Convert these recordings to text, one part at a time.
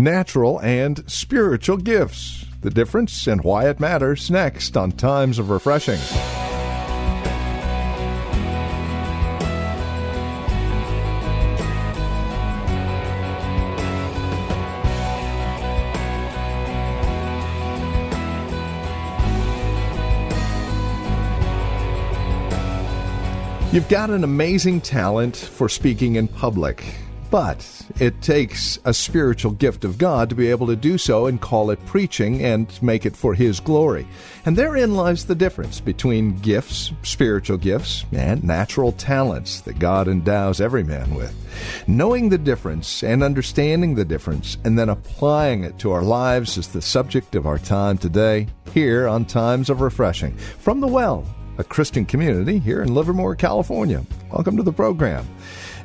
Natural and spiritual gifts. The difference and why it matters next on Times of Refreshing. You've got an amazing talent for speaking in public, but it takes a spiritual gift of God to be able to do so and call it preaching and make it for His glory. And therein lies the difference between gifts, spiritual gifts, and natural talents that God endows every man with. Knowing the difference and understanding the difference and then applying it to our lives is the subject of our time today here on Times of Refreshing. From the Well, a Christian community here in Livermore, California. Welcome to the program.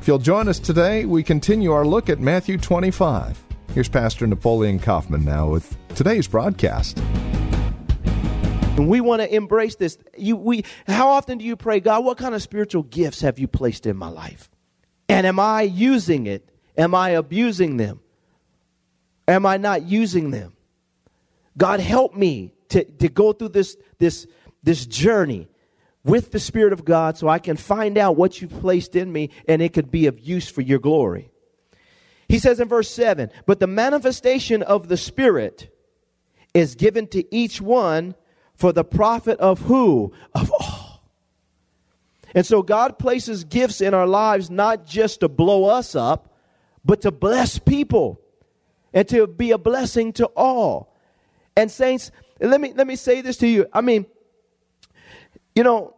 If you'll join us today, we continue our look at Matthew 25. Here's Pastor Napoleon Kaufman now with today's broadcast. And we want to embrace this. You, we, how often do you pray, God, what kind of spiritual gifts have you placed in my life? And am I using it? Am I abusing them? Am I not using them? God, help me to, to go through this, this, this journey with the Spirit of God so I can find out what you've placed in me and it could be of use for your glory. He says in verse 7 But the manifestation of the Spirit is given to each one for the profit of who? Of all. And so God places gifts in our lives not just to blow us up, but to bless people and to be a blessing to all. And saints, let me let me say this to you. I mean, you know,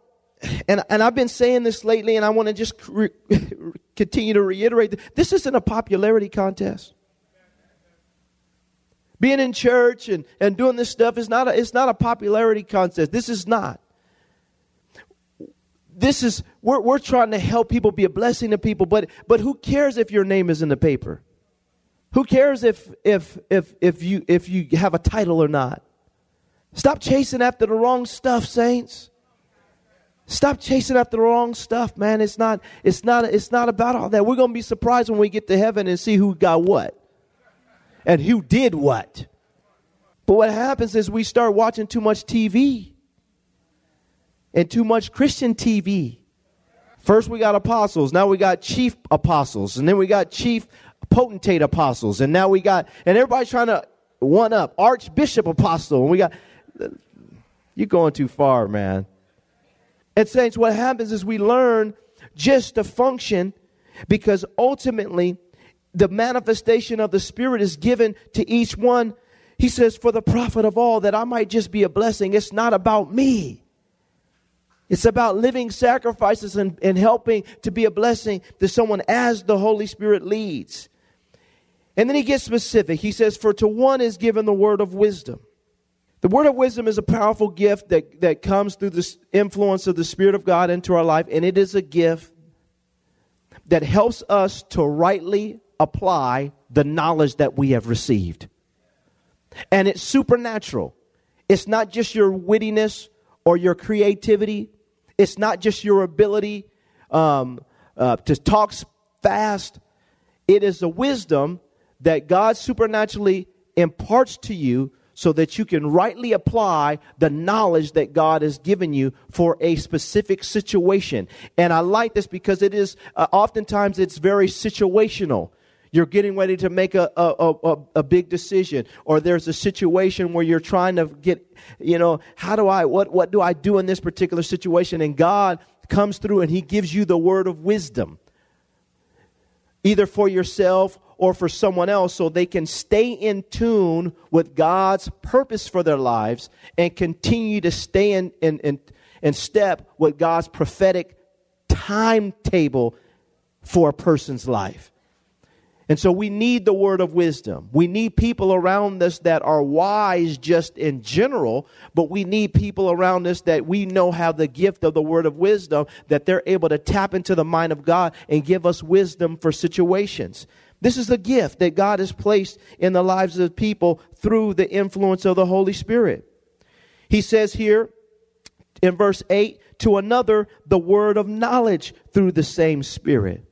and, and I've been saying this lately, and I want to just re- continue to reiterate that this isn't a popularity contest. Being in church and, and doing this stuff is not a, it's not a popularity contest. This is not. This is we're, we're trying to help people be a blessing to people, but but who cares if your name is in the paper? Who cares if if if if you if you have a title or not? Stop chasing after the wrong stuff, saints. Stop chasing after the wrong stuff, man. It's not, it's not, it's not about all that. We're going to be surprised when we get to heaven and see who got what and who did what. But what happens is we start watching too much TV and too much Christian TV. First, we got apostles. Now we got chief apostles. And then we got chief potentate apostles. And now we got, and everybody's trying to one up archbishop apostle. And we got, you're going too far, man. And, saints, what happens is we learn just to function because ultimately the manifestation of the Spirit is given to each one. He says, for the profit of all, that I might just be a blessing. It's not about me. It's about living sacrifices and, and helping to be a blessing to someone as the Holy Spirit leads. And then he gets specific. He says, For to one is given the word of wisdom. The word of wisdom is a powerful gift that, that comes through the influence of the Spirit of God into our life, and it is a gift that helps us to rightly apply the knowledge that we have received. And it's supernatural. It's not just your wittiness or your creativity, it's not just your ability um, uh, to talk fast. It is the wisdom that God supernaturally imparts to you so that you can rightly apply the knowledge that God has given you for a specific situation. And I like this because it is uh, oftentimes it's very situational. You're getting ready to make a, a, a, a, big decision, or there's a situation where you're trying to get, you know, how do I, what, what do I do in this particular situation? And God comes through and He gives you the word of wisdom, either for yourself or for someone else so they can stay in tune with God's purpose for their lives and continue to stay in, in, in, in step with God's prophetic timetable for a person's life. And so we need the word of wisdom. We need people around us that are wise just in general, but we need people around us that we know have the gift of the word of wisdom, that they're able to tap into the mind of God and give us wisdom for situations. This is the gift that God has placed in the lives of people through the influence of the Holy Spirit. He says here in verse 8, to another, the word of knowledge through the same Spirit.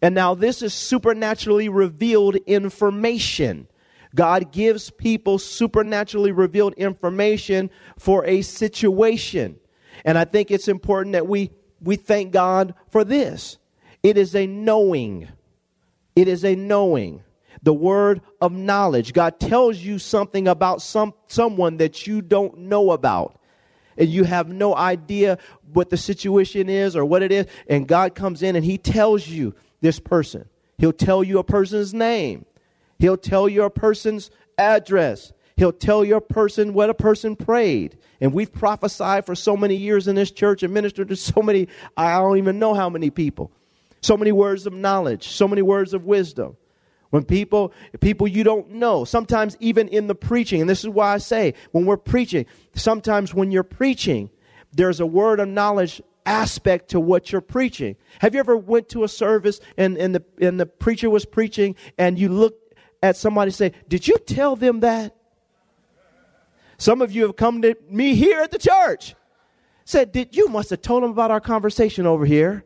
And now this is supernaturally revealed information. God gives people supernaturally revealed information for a situation. And I think it's important that we, we thank God for this. It is a knowing. It is a knowing. The word of knowledge. God tells you something about some, someone that you don't know about. And you have no idea what the situation is or what it is. And God comes in and He tells you this person. He'll tell you a person's name. He'll tell you a person's address. He'll tell your person what a person prayed. And we've prophesied for so many years in this church and ministered to so many, I don't even know how many people. So many words of knowledge, so many words of wisdom. When people, people you don't know, sometimes even in the preaching, and this is why I say, when we're preaching, sometimes when you're preaching, there's a word of knowledge aspect to what you're preaching. Have you ever went to a service and, and, the, and the preacher was preaching and you looked at somebody say, Did you tell them that? Some of you have come to me here at the church. Said, Did you must have told them about our conversation over here?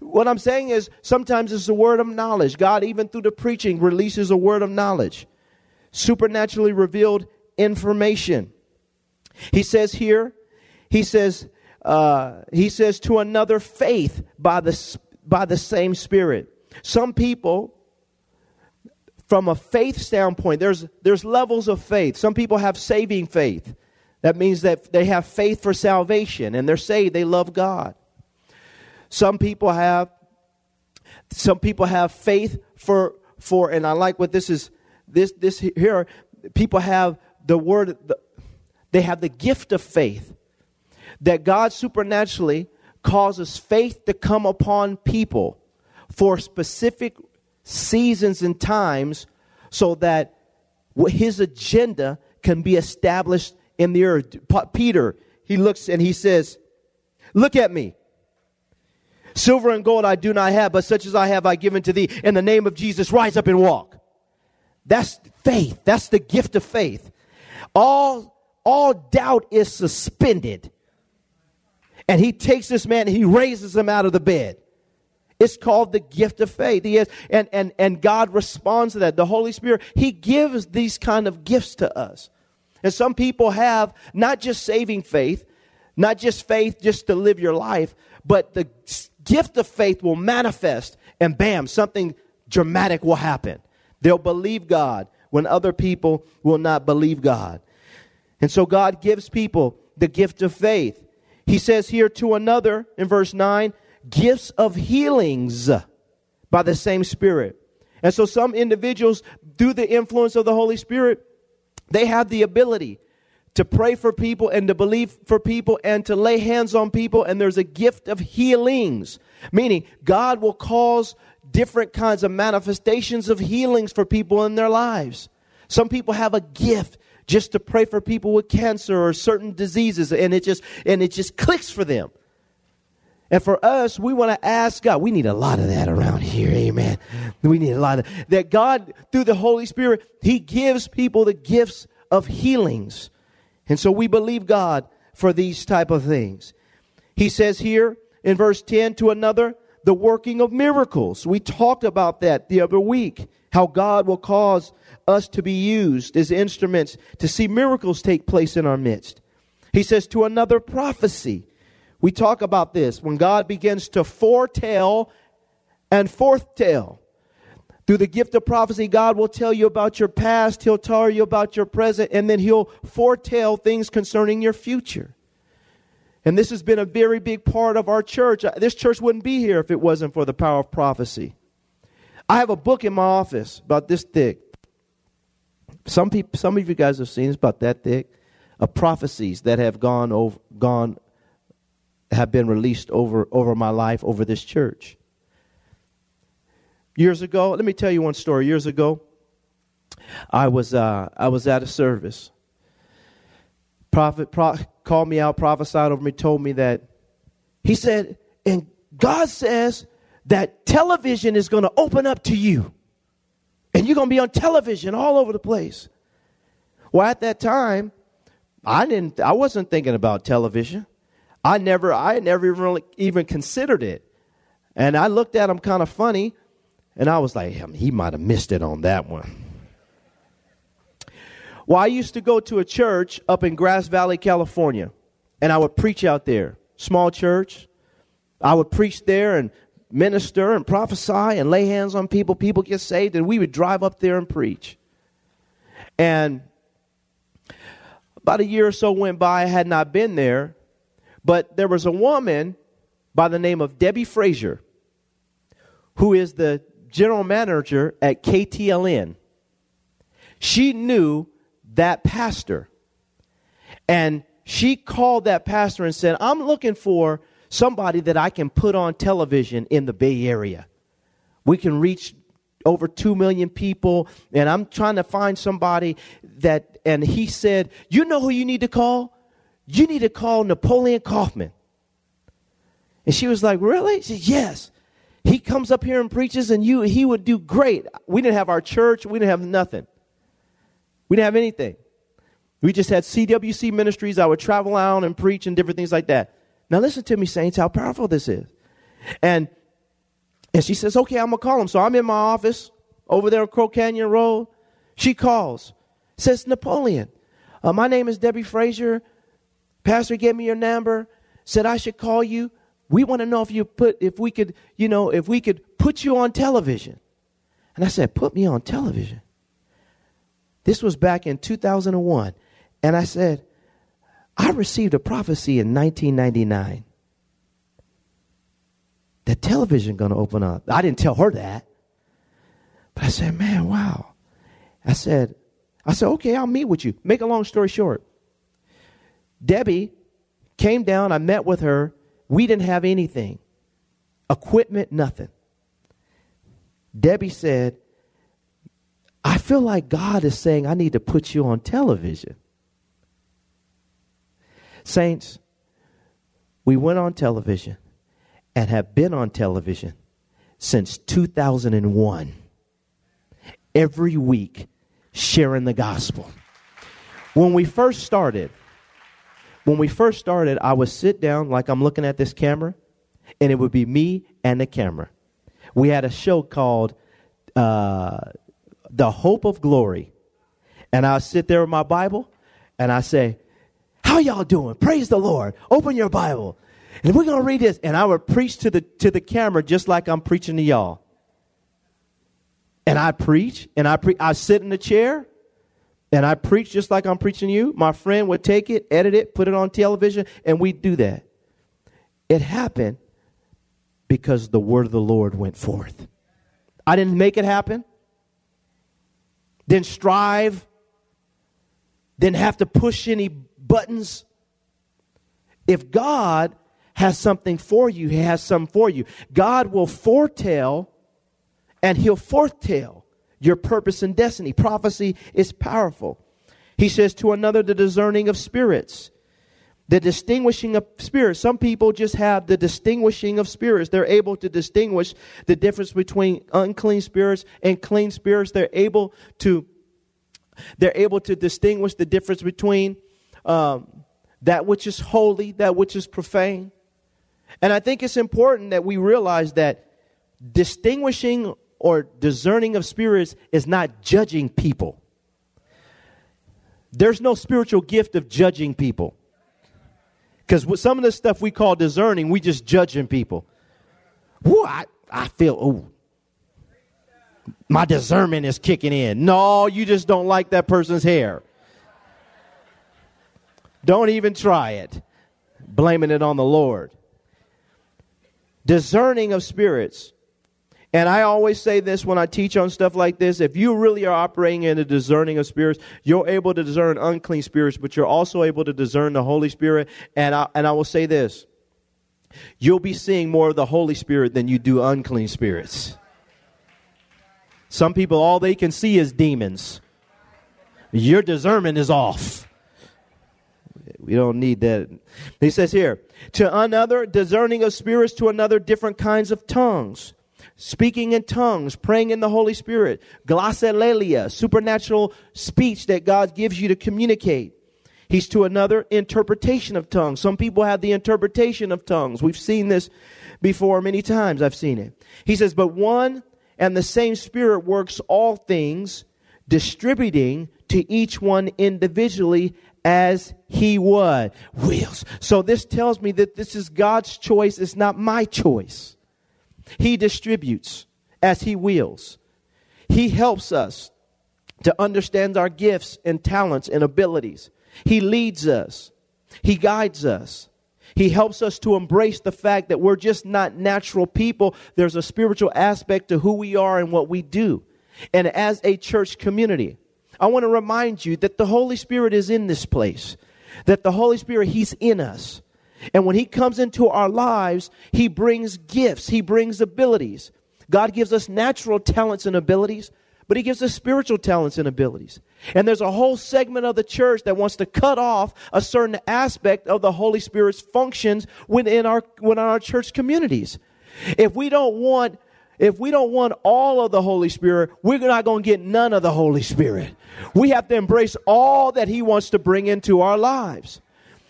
What I'm saying is sometimes it's a word of knowledge. God, even through the preaching, releases a word of knowledge. Supernaturally revealed information. He says here, he says, uh, he says, to another faith by the, by the same Spirit. Some people, from a faith standpoint, there's, there's levels of faith. Some people have saving faith. That means that they have faith for salvation and they're saved, they love God. Some people have some people have faith for for and I like what this is this this here people have the word the, they have the gift of faith that God supernaturally causes faith to come upon people for specific seasons and times so that his agenda can be established in the earth. Peter, he looks and he says, Look at me. Silver and gold I do not have, but such as I have I give to thee. In the name of Jesus, rise up and walk. That's faith. That's the gift of faith. All, all doubt is suspended and he takes this man and he raises him out of the bed. It's called the gift of faith. He is, and, and, and God responds to that. The Holy Spirit, He gives these kind of gifts to us. And some people have not just saving faith, not just faith just to live your life, but the gift of faith will manifest and bam, something dramatic will happen. They'll believe God when other people will not believe God. And so God gives people the gift of faith. He says here to another in verse 9, gifts of healings by the same Spirit. And so some individuals, through the influence of the Holy Spirit, they have the ability to pray for people and to believe for people and to lay hands on people. And there's a gift of healings, meaning God will cause different kinds of manifestations of healings for people in their lives. Some people have a gift just to pray for people with cancer or certain diseases and it just and it just clicks for them and for us we want to ask god we need a lot of that around here amen we need a lot of that god through the holy spirit he gives people the gifts of healings and so we believe god for these type of things he says here in verse 10 to another the working of miracles we talked about that the other week how god will cause us to be used as instruments to see miracles take place in our midst. He says to another prophecy. We talk about this when God begins to foretell and forthtell. Through the gift of prophecy, God will tell you about your past, He'll tell you about your present, and then He'll foretell things concerning your future. And this has been a very big part of our church. Uh, this church wouldn't be here if it wasn't for the power of prophecy. I have a book in my office about this thick. Some people, some of you guys have seen it's about that thick of prophecies that have gone over, gone, have been released over over my life, over this church. Years ago, let me tell you one story. Years ago, I was uh, I was at a service. Prophet pro- called me out, prophesied over me, told me that he said, and God says that television is going to open up to you, and you're going to be on television all over the place. Well, at that time, I didn't. I wasn't thinking about television. I never. I never even really even considered it. And I looked at him kind of funny, and I was like, he might have missed it on that one. Well, I used to go to a church up in Grass Valley, California, and I would preach out there. Small church. I would preach there and minister and prophesy and lay hands on people. People get saved, and we would drive up there and preach. And about a year or so went by, I had not been there, but there was a woman by the name of Debbie Frazier, who is the general manager at KTLN. She knew that pastor. And she called that pastor and said, I'm looking for somebody that I can put on television in the Bay Area. We can reach over 2 million people, and I'm trying to find somebody that, and he said, You know who you need to call? You need to call Napoleon Kaufman. And she was like, Really? She said, Yes. He comes up here and preaches, and you he would do great. We didn't have our church, we didn't have nothing. We didn't have anything. We just had CWC ministries. I would travel out and preach and different things like that. Now listen to me, saints, how powerful this is. And and she says, Okay, I'm gonna call him. So I'm in my office over there on Crow Canyon Road. She calls, says, Napoleon, uh, my name is Debbie Frazier. Pastor gave me your number, said I should call you we want to know if you put if we could you know if we could put you on television. And i said put me on television. This was back in 2001 and i said i received a prophecy in 1999 that television going to open up. I didn't tell her that. But i said man wow. I said i said okay i'll meet with you. Make a long story short debbie came down i met with her we didn't have anything equipment, nothing. Debbie said, I feel like God is saying, I need to put you on television. Saints, we went on television and have been on television since 2001. Every week, sharing the gospel. When we first started, when we first started, I would sit down like I'm looking at this camera, and it would be me and the camera. We had a show called uh, The Hope of Glory. And I sit there with my Bible, and I say, How y'all doing? Praise the Lord. Open your Bible. And we're to read this. And I would preach to the, to the camera just like I'm preaching to y'all. And I preach, and I, pre- I sit in the chair, and I preach just like I'm preaching you, my friend would take it, edit it, put it on television, and we'd do that. It happened because the word of the Lord went forth. I didn't make it happen, didn't strive, didn't have to push any buttons. If God has something for you, He has something for you. God will foretell and He'll foretell your purpose and destiny. Prophecy is powerful. He says to another, the discerning of spirits. The distinguishing of spirits. Some people just have the distinguishing of spirits. They're able to distinguish the difference between unclean spirits and clean spirits. They're able to they're able to distinguish the difference between um, that which is holy, that which is profane. And I think it's important that we realize that distinguishing or discerning of spirits is not judging people. There's no spiritual gift of judging people. Because with some of the stuff we call discerning, we just judging people. Whoa, I, I feel, oh, my discernment is kicking in. No, you just don't like that person's hair. Don't even try it. Blaming it on the Lord. Discerning of spirits and I always say this when I teach on stuff like this. If you really are operating in the discerning of spirits, you're able to discern unclean spirits, but you're also able to discern the Holy Spirit. And I, and I will say this you'll be seeing more of the Holy Spirit than you do unclean spirits. Some people, all they can see is demons. Your discernment is off. We don't need that. He says here, to another, discerning of spirits, to another, different kinds of tongues. Speaking in tongues, praying in the Holy Spirit, glossolalia, supernatural speech that God gives you to communicate. He's to another interpretation of tongues. Some people have the interpretation of tongues. We've seen this before many times. I've seen it. He says, but one and the same Spirit works all things, distributing to each one individually as he would wills. So this tells me that this is God's choice, it's not my choice. He distributes as he wills. He helps us to understand our gifts and talents and abilities. He leads us. He guides us. He helps us to embrace the fact that we're just not natural people. There's a spiritual aspect to who we are and what we do. And as a church community, I want to remind you that the Holy Spirit is in this place, that the Holy Spirit, He's in us. And when He comes into our lives, He brings gifts, He brings abilities. God gives us natural talents and abilities, but He gives us spiritual talents and abilities. And there's a whole segment of the church that wants to cut off a certain aspect of the Holy Spirit's functions within our, within our church communities. If we don't want if we don't want all of the Holy Spirit, we're not going to get none of the Holy Spirit. We have to embrace all that He wants to bring into our lives.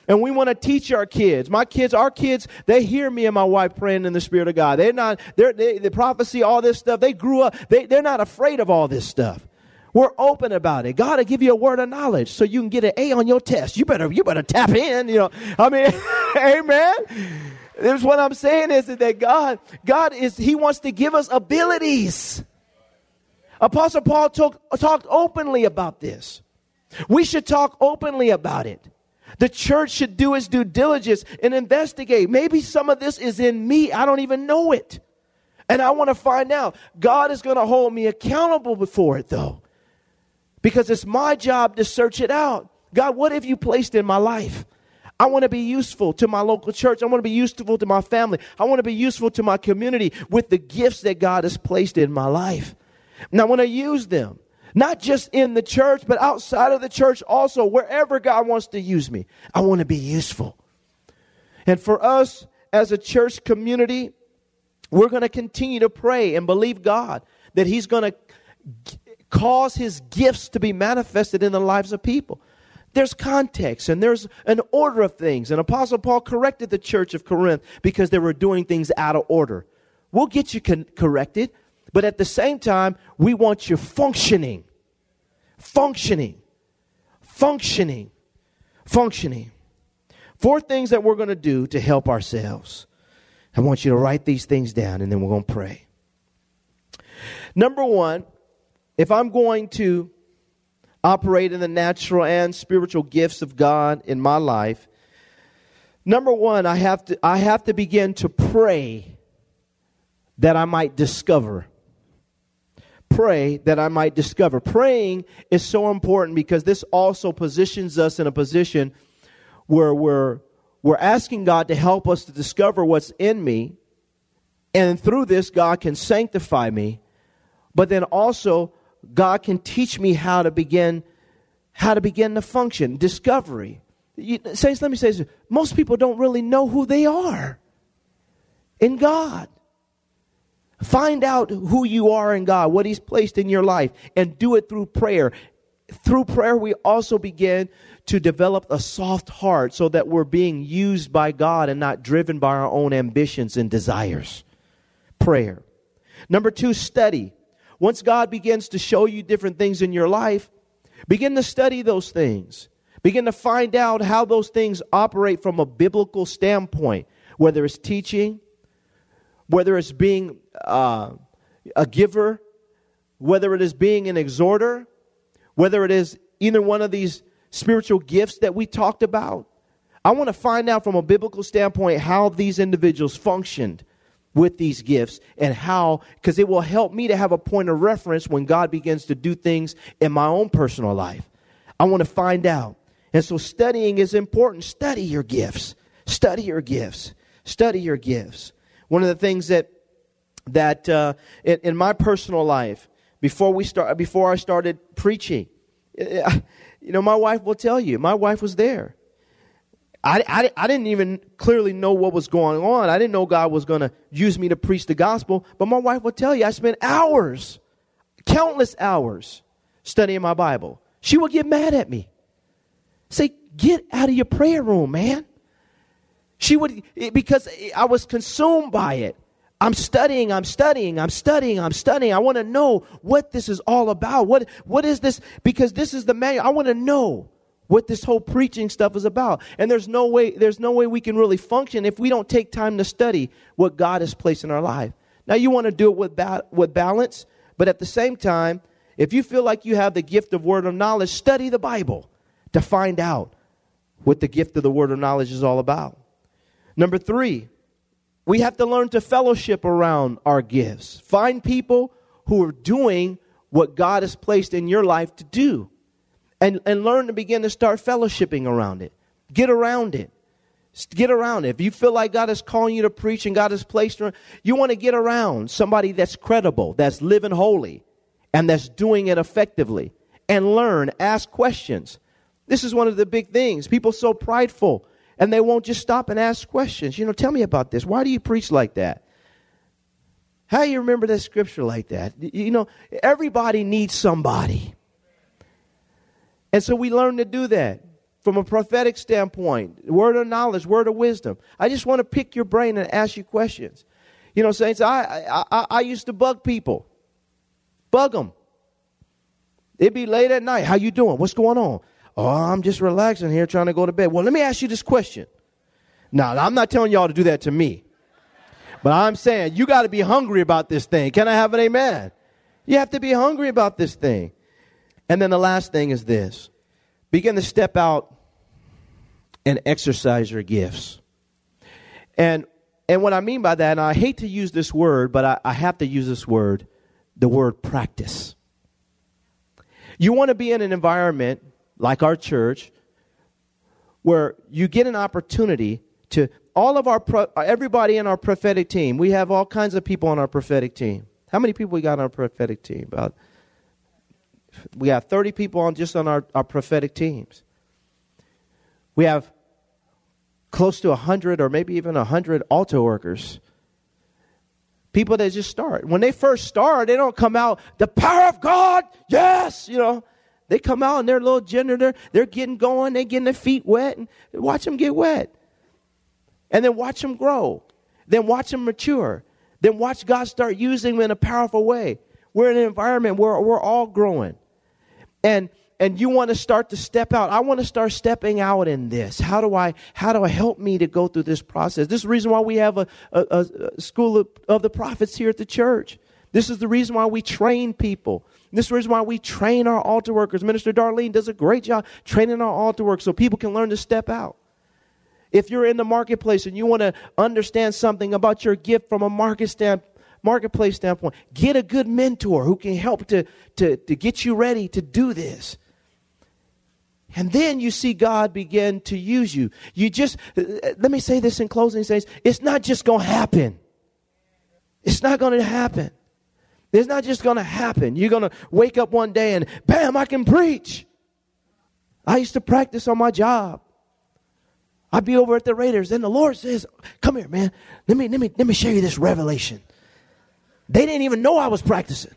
And we want to teach our kids. My kids, our kids, they hear me and my wife praying in the Spirit of God. They're not, they're, they, the prophecy, all this stuff, they grew up, they, they're not afraid of all this stuff. We're open about it. God will give you a word of knowledge so you can get an A on your test. You better, you better tap in, you know. I mean, amen. There's what I'm saying is that God, God is, He wants to give us abilities. Apostle Paul talk, talked openly about this. We should talk openly about it. The church should do its due diligence and investigate. Maybe some of this is in me. I don't even know it. And I want to find out. God is going to hold me accountable before it, though, because it's my job to search it out. God, what have you placed in my life? I want to be useful to my local church. I want to be useful to my family. I want to be useful to my community with the gifts that God has placed in my life. And I want to use them, not just in the church, but outside of the church also, wherever God wants to use me. I want to be useful. And for us as a church community, we're going to continue to pray and believe God that He's going to cause His gifts to be manifested in the lives of people there's context and there's an order of things. And Apostle Paul corrected the church of Corinth because they were doing things out of order. We'll get you con- corrected, but at the same time, we want you functioning. Functioning. Functioning. Functioning. Four things that we're going to do to help ourselves. I want you to write these things down and then we're going to pray. Number one, if I'm going to operate in the natural and spiritual gifts of God in my life, number one, I have to, I have to begin to pray that I might discover. Pray that I might discover. Praying is so important because this also positions us in a position where we're, we're asking God to help us to discover what's in me. And through this, God can sanctify me. But then also, God can teach me how to begin how to begin to function. Discovery. You, saints, let me say this. Most people don't really know who they are in God. Find out who you are in God, what He's placed in your life, and do it through prayer. Through prayer, we also begin to develop a soft heart so that we're being used by God and not driven by our own ambitions and desires. Prayer. Number two, study. Once God begins to show you different things in your life, begin to study those things. Begin to find out how those things operate from a biblical standpoint, whether it's teaching, whether it's being uh, a giver, whether it is being an exhorter, whether it is either one of these spiritual gifts that we talked about. I want to find out from a biblical standpoint how these individuals functioned with these gifts and how, because it will help me to have a point of reference when God begins to do things in my own personal life. I want to find out. And so studying is important. Study your gifts. Study your gifts. Study your gifts. One of the things that, that uh, in, in my personal life, before we start before I started preaching. Eh, eh, you know, my wife will tell you. My wife was there. I, I, I didn't even clearly know what was going on. I didn't know God was going to use me to preach the gospel. But my wife will tell you, I spent hours, countless hours, studying my Bible. She would get mad at me. Say, get out of your prayer room, man. She would, eh, because I was consumed by it. I'm studying, I'm studying, I'm studying, I'm studying. I want to know what this is all about. What, what is this? Because this is the manual. I want to know what this whole preaching stuff is about. And there's no way, there's no way we can really function if we don't take time to study what God has placed in our life. Now you want to do it with, ba- with balance, but at the same time, if you feel like you have the gift of word of knowledge, study the Bible to find out what the gift of the word of knowledge is all about. Number three, we have to learn to fellowship around our gifts. Find people who are doing what God has placed in your life to do. And, and learn to begin to start fellowshipping around it. Get around it. Get around it. If you feel like God is calling you to preach and God has placed you, you want to get around somebody that's credible, that's living holy, and that's doing it effectively. And learn, ask questions. This is one of the big things. People so prideful and they won't just stop and ask questions. You know, tell me about this. Why do you preach like that? How do you remember that scripture like that? You know, everybody needs somebody. And so we learn to do that from a prophetic standpoint, word of knowledge, word of wisdom. I just want to pick your brain and ask you questions. You know, saints, I, I, I used to bug people, bug them. It'd be late at night. How you doing? What's going on? Oh, I'm just relaxing here trying to go to bed. Well, let me ask you this question. Now, I'm not telling y'all to do that to me. But I'm saying you got to be hungry about this thing. Can I have an amen? You have to be hungry about this thing. And then the last thing is this begin to step out and exercise your gifts. And and what I mean by that, and I hate to use this word, but I, I have to use this word, the word practice. You want to be in an environment like our church, where you get an opportunity to all of our pro, everybody in our prophetic team. We have all kinds of people on our prophetic team. How many people we got on our prophetic team? About we have 30 people on just on our, our prophetic teams. We have close to 100 or maybe even 100 altar workers. People that just start. When they first start, they don't come out, the power of God, yes, you know. They come out and they're a little gender, they're, they're getting going, they're getting their feet wet, and watch them get wet. And then watch them grow. Then watch them mature. Then watch God start using them in a powerful way. We're in an environment where we're all growing. And and you want to start to step out. I want to start stepping out in this. How do I how do I help me to go through this process? This is the reason why we have a, a, a school of, of the prophets here at the church. This is the reason why we train people. This is the reason why we train our altar workers. Minister Darlene does a great job training our altar workers so people can learn to step out. If you're in the marketplace and you want to understand something about your gift from a market stand, marketplace standpoint, get a good mentor who can help to, to, to get you ready to do this. And then you see God begin to use you. You just, let me say this in closing, says, it's not just going to happen. It's not going to happen. It's not just going to happen. You're going to wake up one day and bam, I can preach. I used to practice on my job. I'd be over at the Raiders, and the Lord says, Come here, man. Let me, let me, let me show you this revelation. They didn't even know I was practicing.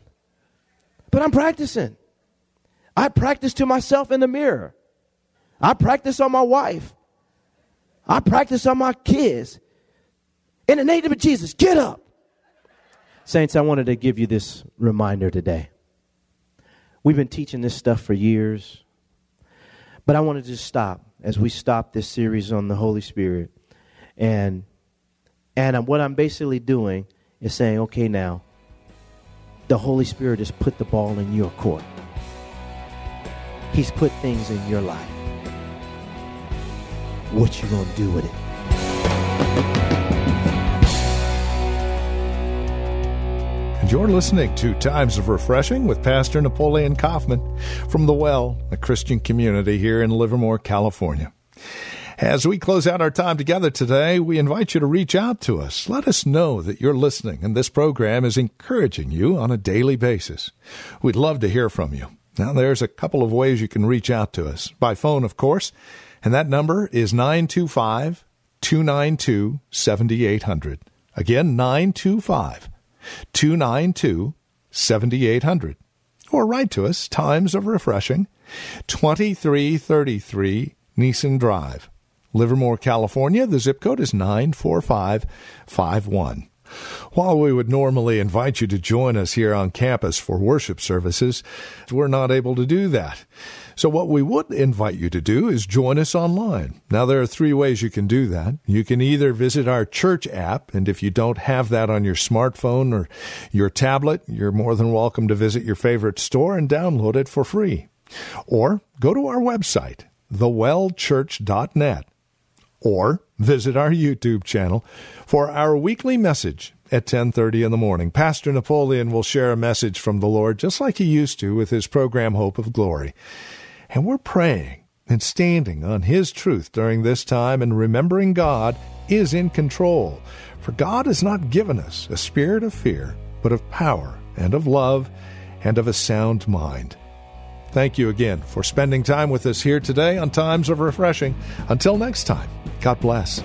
But I'm practicing. I practice to myself in the mirror. I practice on my wife. I practice on my kids. In the name of Jesus, get up. Saints, I wanted to give you this reminder today. We've been teaching this stuff for years, but I wanted to just stop as we stop this series on the Holy Spirit. And and what I'm basically doing is saying, okay, now the Holy Spirit has put the ball in your court. He's put things in your life. What you gonna do with it? You're listening to Times of Refreshing with Pastor Napoleon Kaufman from The Well, a Christian community here in Livermore, California. As we close out our time together today, we invite you to reach out to us. Let us know that you're listening and this program is encouraging you on a daily basis. We'd love to hear from you. Now, there's a couple of ways you can reach out to us. By phone, of course, and that number is 925 292 7800. Again, 925 292 7800. Or write to us, Times of Refreshing, 2333 Nissen Drive. Livermore, California. The zip code is 94551. While we would normally invite you to join us here on campus for worship services, we're not able to do that. So what we would invite you to do is join us online. Now there are three ways you can do that. You can either visit our church app, and if you don't have that on your smartphone or your tablet, you're more than welcome to visit your favorite store and download it for free. Or go to our website, thewellchurch.net or visit our YouTube channel for our weekly message at 10:30 in the morning. Pastor Napoleon will share a message from the Lord just like he used to with his program Hope of Glory. And we're praying and standing on his truth during this time and remembering God is in control. For God has not given us a spirit of fear, but of power and of love and of a sound mind. Thank you again for spending time with us here today on Times of Refreshing. Until next time, God bless.